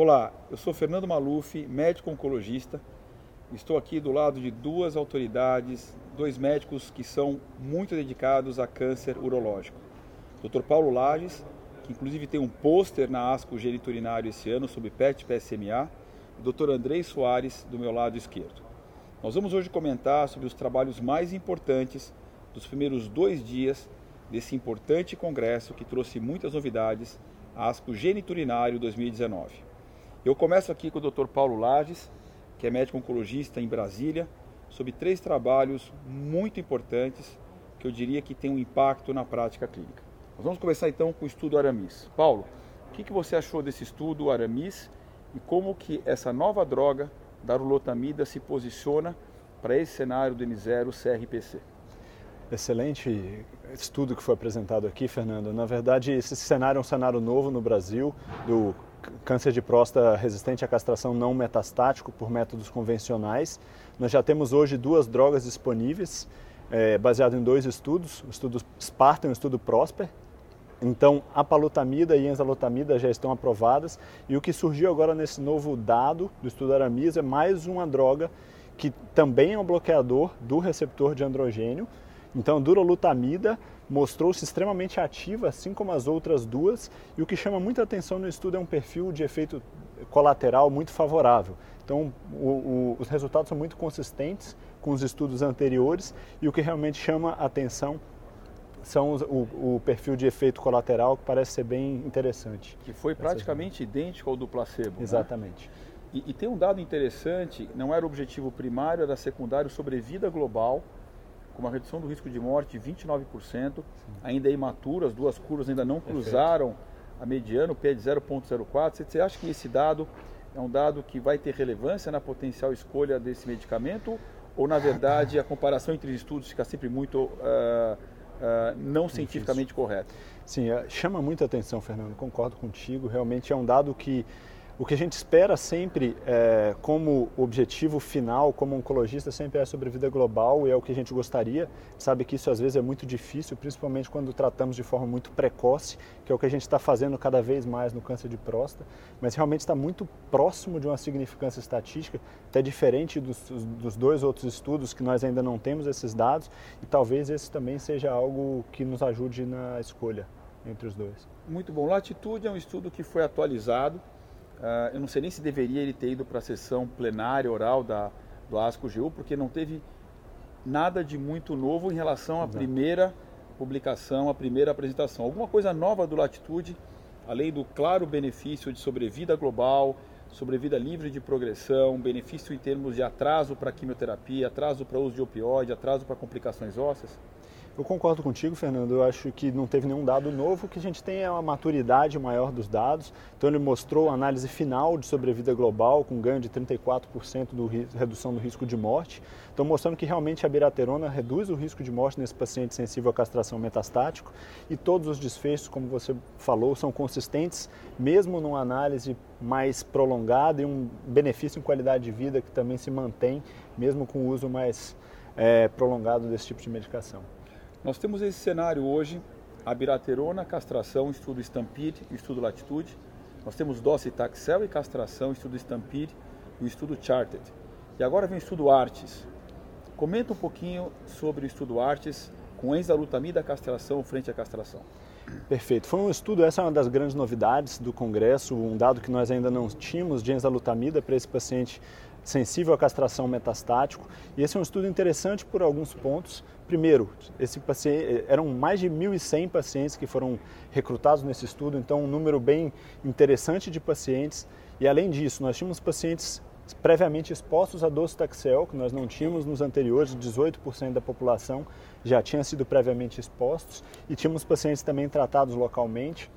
Olá, eu sou Fernando Maluf, médico oncologista. Estou aqui do lado de duas autoridades, dois médicos que são muito dedicados a câncer urológico. Dr. Paulo Lages, que inclusive tem um pôster na ASCO Geniturinário esse ano sobre PET PSMA, e Dr. Andrei Soares, do meu lado esquerdo. Nós vamos hoje comentar sobre os trabalhos mais importantes dos primeiros dois dias desse importante congresso que trouxe muitas novidades, ASCO Geniturinário 2019. Eu começo aqui com o Dr. Paulo Lages, que é médico oncologista em Brasília, sobre três trabalhos muito importantes que eu diria que tem um impacto na prática clínica. Nós vamos começar então com o estudo Aramis. Paulo, o que, que você achou desse estudo Aramis e como que essa nova droga darulotamida se posiciona para esse cenário do N0 CRPC? Excelente estudo que foi apresentado aqui, Fernando. Na verdade, esse cenário é um cenário novo no Brasil, do câncer de próstata resistente à castração não metastático por métodos convencionais. Nós já temos hoje duas drogas disponíveis, é, baseado em dois estudos, o estudo Spartan e o estudo Prosper. Então, a palutamida e a enzalutamida já estão aprovadas e o que surgiu agora nesse novo dado do estudo Aramis é mais uma droga que também é um bloqueador do receptor de androgênio. Então, durolutamida mostrou-se extremamente ativa, assim como as outras duas, e o que chama muita atenção no estudo é um perfil de efeito colateral muito favorável. Então, o, o, os resultados são muito consistentes com os estudos anteriores e o que realmente chama atenção são os, o, o, perfil de efeito colateral que parece ser bem interessante. Que foi praticamente idêntico ao do placebo. Né? Exatamente. Né? E, e, tem um dado interessante, não era o objetivo primário, era secundário sobrevida global, com uma redução do risco de morte de 29%, Sim. ainda é imaturo, as duas curvas ainda não cruzaram Perfeito. a mediana, o P é de 0,04. Você acha que esse dado é um dado que vai ter relevância na potencial escolha desse medicamento? Ou, na verdade, a comparação entre estudos fica sempre muito uh, uh, não cientificamente correta. Sim, é, chama muita atenção, Fernando, concordo contigo. Realmente é um dado que o que a gente espera sempre é, como objetivo final, como oncologista, sempre é a sobrevida global e é o que a gente gostaria. Sabe que isso às vezes é muito difícil, principalmente quando tratamos de forma muito precoce, que é o que a gente está fazendo cada vez mais no câncer de próstata, mas realmente está muito próximo de uma significância estatística, até diferente dos, dos dois outros estudos que nós ainda não temos esses dados e talvez esse também seja algo que nos ajude na escolha entre os dois. Muito bom. Latitude é um estudo que foi atualizado Uh, eu não sei nem se deveria ele ter ido para a sessão plenária oral da, do ASCO-GU, porque não teve nada de muito novo em relação à primeira publicação, à primeira apresentação. Alguma coisa nova do Latitude, além do claro benefício de sobrevida global, sobrevida livre de progressão, benefício em termos de atraso para quimioterapia, atraso para uso de opioide, atraso para complicações ósseas? Eu concordo contigo, Fernando. Eu acho que não teve nenhum dado novo. O que a gente tem é uma maturidade maior dos dados. Então, ele mostrou a análise final de sobrevida global, com ganho de 34% de redução do risco de morte. Então, mostrando que realmente a biraterona reduz o risco de morte nesse paciente sensível à castração metastático. E todos os desfechos, como você falou, são consistentes, mesmo numa análise mais prolongada e um benefício em qualidade de vida que também se mantém, mesmo com o uso mais é, prolongado desse tipo de medicação. Nós temos esse cenário hoje, a biraterona, castração, estudo Stampede estudo Latitude. Nós temos docetaxel e castração, estudo Stampede e o estudo Charted. E agora vem o estudo Artes. Comenta um pouquinho sobre o estudo Artes com enzalutamida castração frente à castração. Perfeito. Foi um estudo, essa é uma das grandes novidades do Congresso, um dado que nós ainda não tínhamos de enzalutamida para esse paciente sensível à castração metastático. E esse é um estudo interessante por alguns pontos. Primeiro, esse paciente, eram mais de 1.100 pacientes que foram recrutados nesse estudo, então um número bem interessante de pacientes. E além disso, nós tínhamos pacientes previamente expostos a docetaxel, que nós não tínhamos nos anteriores, 18% da população já tinha sido previamente expostos, e tínhamos pacientes também tratados localmente.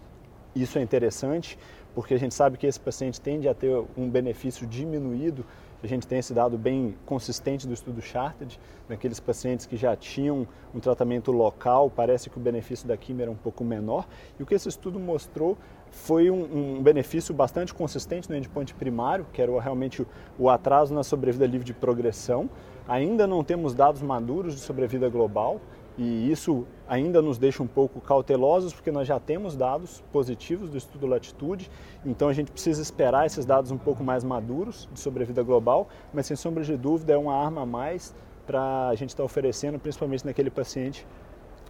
Isso é interessante, porque a gente sabe que esse paciente tende a ter um benefício diminuído a gente tem esse dado bem consistente do estudo Charted, naqueles pacientes que já tinham um tratamento local, parece que o benefício da quimio era um pouco menor. E o que esse estudo mostrou foi um, um benefício bastante consistente no endpoint primário, que era realmente o, o atraso na sobrevida livre de progressão. Ainda não temos dados maduros de sobrevida global, E isso ainda nos deixa um pouco cautelosos, porque nós já temos dados positivos do estudo Latitude, então a gente precisa esperar esses dados um pouco mais maduros de sobrevida global, mas sem sombra de dúvida é uma arma a mais para a gente estar tá oferecendo, principalmente naquele paciente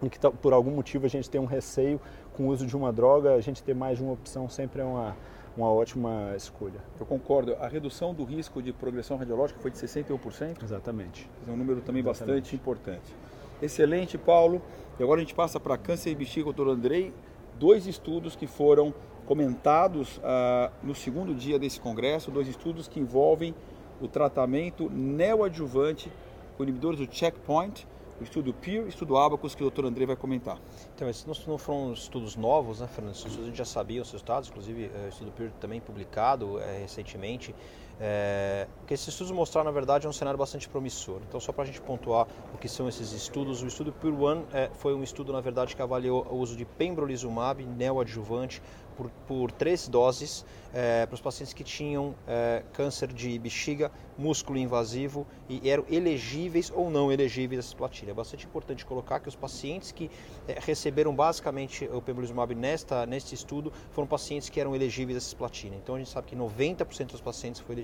em que tá, por algum motivo a gente tem um receio com o uso de uma droga, a gente ter mais de uma opção sempre é uma, uma ótima escolha. Eu concordo. A redução do risco de progressão radiológica foi de 61%? Exatamente. É um número também Exatamente. bastante importante. Excelente, Paulo. E agora a gente passa para câncer de bexiga, doutor Andrei. Dois estudos que foram comentados uh, no segundo dia desse congresso, dois estudos que envolvem o tratamento neoadjuvante com inibidores do checkpoint o estudo PEER, o estudo Abacus, que o Dr. André vai comentar. Então, esses não foram estudos novos, né, Fernando? Esses estudos a gente já sabia os resultados, inclusive é, o estudo PEER também publicado é, recentemente. É, o que esses estudos mostraram, na verdade, é um cenário bastante promissor. Então, só para a gente pontuar o que são esses estudos, o estudo PEER One é, foi um estudo, na verdade, que avaliou o uso de pembrolizumab neoadjuvante por, por três doses é, para os pacientes que tinham é, câncer de bexiga, músculo invasivo e eram elegíveis ou não elegíveis a cisplatina. É bastante importante colocar que os pacientes que é, receberam basicamente o pembrolizumab nesta, neste estudo foram pacientes que eram elegíveis a cisplatina. Então a gente sabe que 90% dos pacientes foi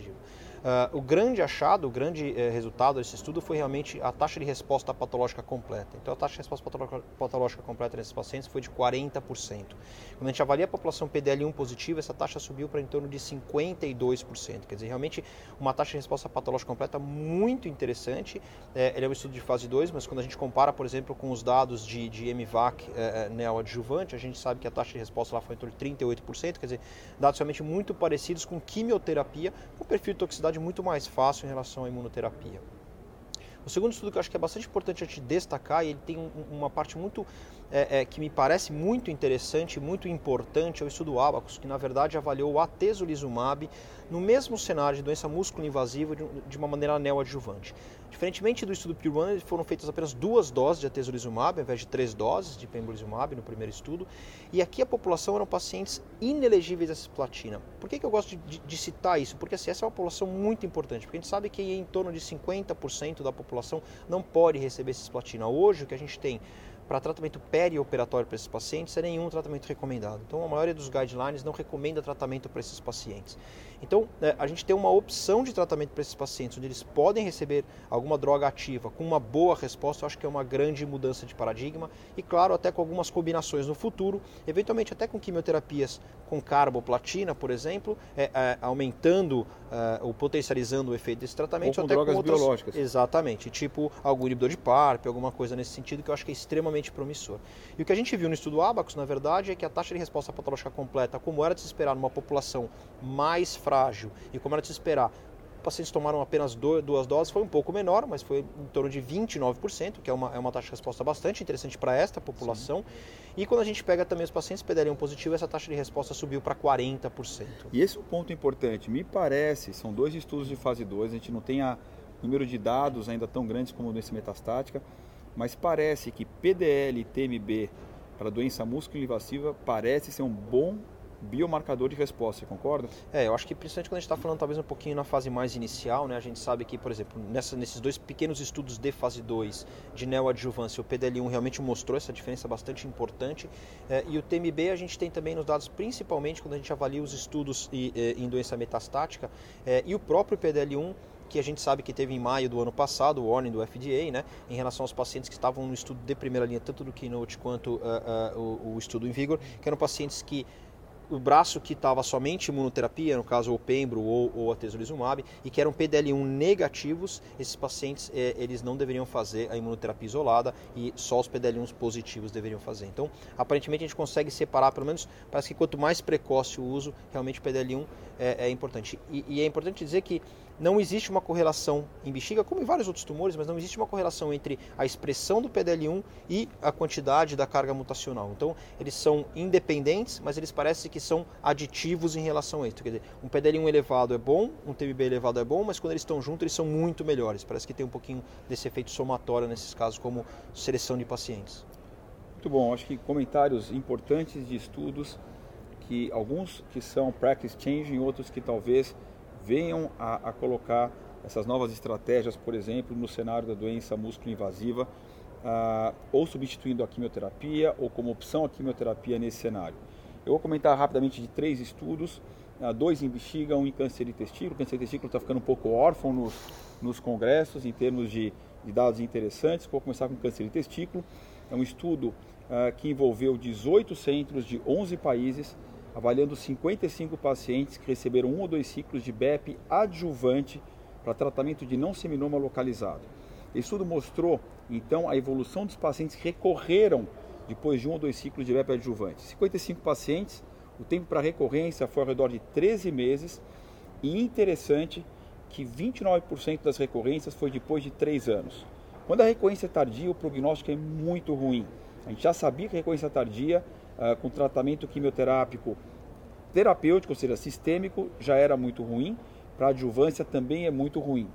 Uh, o grande achado, o grande eh, resultado desse estudo foi realmente a taxa de resposta patológica completa. Então, a taxa de resposta patológica completa nesses pacientes foi de 40%. Quando a gente avalia a população PDL1 positiva, essa taxa subiu para em torno de 52%. Quer dizer, realmente uma taxa de resposta patológica completa muito interessante. É, ele é um estudo de fase 2, mas quando a gente compara, por exemplo, com os dados de, de MVAC é, é, neoadjuvante, a gente sabe que a taxa de resposta lá foi em torno de 38%, quer dizer, dados realmente muito parecidos com quimioterapia, com perfil de toxicidade muito mais fácil em relação à imunoterapia. O segundo estudo que eu acho que é bastante importante a gente destacar, e ele tem um, uma parte muito é, é, que me parece muito interessante, muito importante, é o estudo Abacus, que na verdade avaliou o atezolizumab no mesmo cenário de doença músculo invasiva de, de uma maneira neoadjuvante. Diferentemente do estudo Pure One, foram feitas apenas duas doses de atezolizumab, ao invés de três doses de pembrolizumab no primeiro estudo, e aqui a população eram pacientes inelegíveis a cisplatina. Por que, que eu gosto de, de citar isso? Porque assim, essa é uma população muito importante, porque a gente sabe que em torno de 50% da população não pode receber cisplatina. Hoje, o que a gente tem para tratamento perioperatório para esses pacientes é nenhum tratamento recomendado. Então, a maioria dos guidelines não recomenda tratamento para esses pacientes. Então, é, a gente tem uma opção de tratamento para esses pacientes, onde eles podem receber alguma droga ativa com uma boa resposta, eu acho que é uma grande mudança de paradigma. E, claro, até com algumas combinações no futuro, eventualmente até com quimioterapias com carboplatina, por exemplo, é, é, aumentando é, ou potencializando o efeito desse tratamento. Ou com até drogas com outras, biológicas. Exatamente, tipo algum inibidor de PARP, alguma coisa nesse sentido, que eu acho que é extremamente promissor. E o que a gente viu no estudo Abacus, na verdade, é que a taxa de resposta patológica completa, como era de se esperar numa população mais frágil e como era de se esperar pacientes tomaram apenas duas doses, foi um pouco menor, mas foi em torno de 29%, que é uma, é uma taxa de resposta bastante interessante para esta população. Sim. E quando a gente pega também os pacientes PDL1 positivo, essa taxa de resposta subiu para 40%. E esse é um ponto importante. Me parece, são dois estudos de fase 2, a gente não tem a número de dados ainda tão grandes como doença metastática, mas parece que PDL e TMB para doença músculo invasiva parece ser um bom biomarcador de resposta, você concorda? É, eu acho que principalmente quando a gente está falando talvez um pouquinho na fase mais inicial, né, a gente sabe que, por exemplo, nessa, nesses dois pequenos estudos de fase 2 de neoadjuvância, o PDL1 realmente mostrou essa diferença bastante importante é, e o TMB a gente tem também nos dados, principalmente quando a gente avalia os estudos e, e, em doença metastática é, e o próprio PDL1 que a gente sabe que teve em maio do ano passado, o warning do FDA, né, em relação aos pacientes que estavam no estudo de primeira linha, tanto do Keynote quanto uh, uh, o, o, estudo em vigor, que eram pacientes que o braço que estava somente imunoterapia, no caso o pembro ou, ou atezolizumab, e que eram PDL1 negativos, esses pacientes eh, eles não deveriam fazer a imunoterapia isolada e só os PDL1 positivos deveriam fazer. Então, aparentemente a gente consegue separar, pelo menos parece que quanto mais precoce o uso, realmente o PDL1 é, é importante. E, e é importante dizer que não existe uma correlação em bexiga, como em vários outros tumores, mas não existe uma correlação entre a expressão do PDL1 e a quantidade da carga mutacional. Então, eles são independentes, mas eles parecem que são aditivos em relação a isso. Quer dizer, um PDL1 elevado é bom, um TMB elevado é bom, mas quando eles estão juntos, eles são muito melhores. Parece que tem um pouquinho desse efeito somatório nesses casos, como seleção de pacientes. Muito bom, acho que comentários importantes de estudos que alguns que são practice changing, outros que talvez venham a, a colocar essas novas estratégias, por exemplo, no cenário da doença músculo invasiva. uh, ou substituindo a quimioterapia ou como opção a quimioterapia nesse cenário. Eu vou comentar rapidamente de três estudos, uh, dois em bexiga, um em câncer de testículo. O câncer de testículo está ficando um pouco órfão nos, nos congressos em termos de, de, dados interessantes. Vou começar com câncer de testículo. É um estudo uh, que envolveu 18 centros de 11 países, avaliando 55 pacientes que receberam um ou dois ciclos de BEP adjuvante para tratamento de não seminoma localizado. Esse estudo mostrou, então, a evolução dos pacientes que recorreram depois de um ou dois ciclos de BEP adjuvante. 55 pacientes, o tempo para recorrência foi ao redor de 13 meses e interessante que 29% das recorrências foi depois de 3 anos. Quando a recorrência é tardia, o prognóstico é muito ruim. A gente já sabia que a recorrência tardia, uh, com tratamento quimioterápico terapêutico, ou seja, sistêmico, já era muito ruim, para adjuvância também é muito ruim.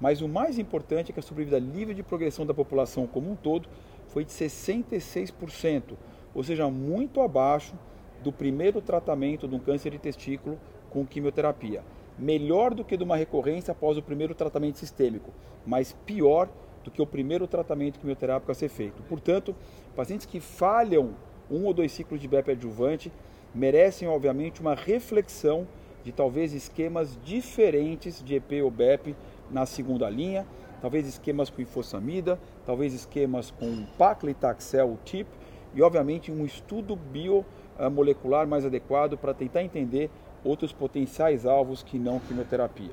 Mas o mais importante é que a sobrevida livre de progressão da população como um todo foi de 66%, ou seja, muito abaixo do primeiro tratamento de um câncer de testículo com quimioterapia. Melhor do que de uma recorrência após o primeiro tratamento sistêmico, mas pior do que o primeiro tratamento quimioterápico a ser feito. Portanto, pacientes que falham um ou dois ciclos de BEP adjuvante merecem, obviamente, uma reflexão de talvez esquemas diferentes de EP ou BEP na segunda linha, talvez esquemas com ifossamida, talvez esquemas com paclitaxel TIP e, obviamente, um estudo biomolecular mais adequado para tentar entender outros potenciais alvos que não quimioterapia.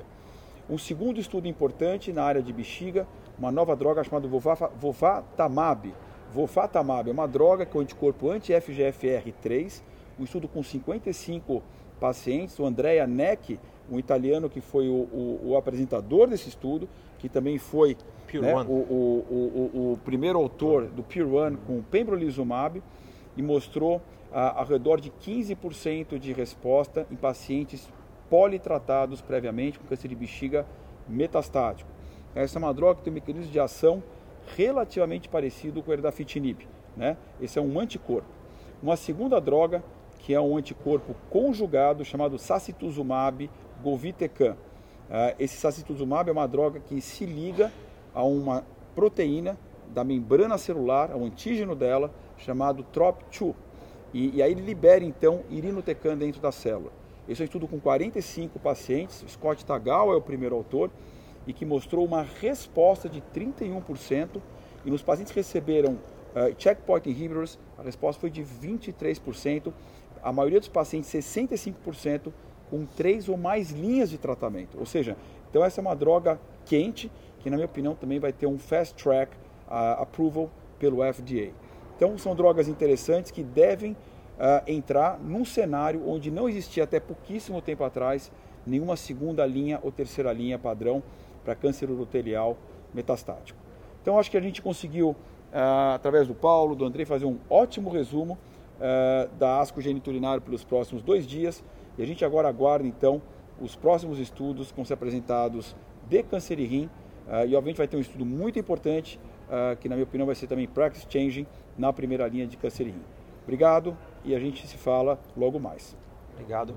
Um segundo estudo importante na área de bexiga, uma nova droga chamada Vovatamab. Vovatamab é uma droga um anticorpo anti-FGFR3, um estudo com 55 pacientes, o Andrea Neck, um italiano que foi o, o, o apresentador desse estudo, que também foi né, o, o, primeiro autor do Peer One com pembrolizumab e mostrou a, ao redor de 15% de resposta em pacientes politratados previamente com câncer de bexiga metastático. Essa é uma droga que tem um mecanismo de ação relativamente parecido com o erdafitinib. Né? Esse é um anticorpo. Uma segunda droga que é um anticorpo conjugado chamado sacituzumab govitecan. Uh, esse sacituzumab é uma droga que se liga a uma proteína da membrana celular, ao antígeno dela, chamado TROP2. E, e aí ele libera então irinotecan dentro da célula. Esse é um estudo com 45 pacientes, Scott Tagal é o primeiro autor, e que mostrou uma resposta de 31%, e nos pacientes que receberam uh, checkpoint inhibitors, a resposta foi de 23%, a maioria dos pacientes, 65%, com três ou mais linhas de tratamento. Ou seja, então essa é uma droga quente, que na minha opinião também vai ter um fast track uh, approval pelo FDA. Então são drogas interessantes que devem uh, entrar num cenário onde não existia até pouquíssimo tempo atrás nenhuma segunda linha ou terceira linha padrão para câncer urotelial metastático. Então acho que a gente conseguiu, uh, através do Paulo, do André, fazer um ótimo resumo uh, da asco geniturinário pelos próximos dois dias. E a gente agora aguarda então os próximos estudos que vão ser apresentados de câncer de rim. Uh, e obviamente vai ter um estudo muito importante, uh, que na minha opinião vai ser também practice changing na primeira linha de câncer de rim. Obrigado e a gente se fala logo mais. Obrigado.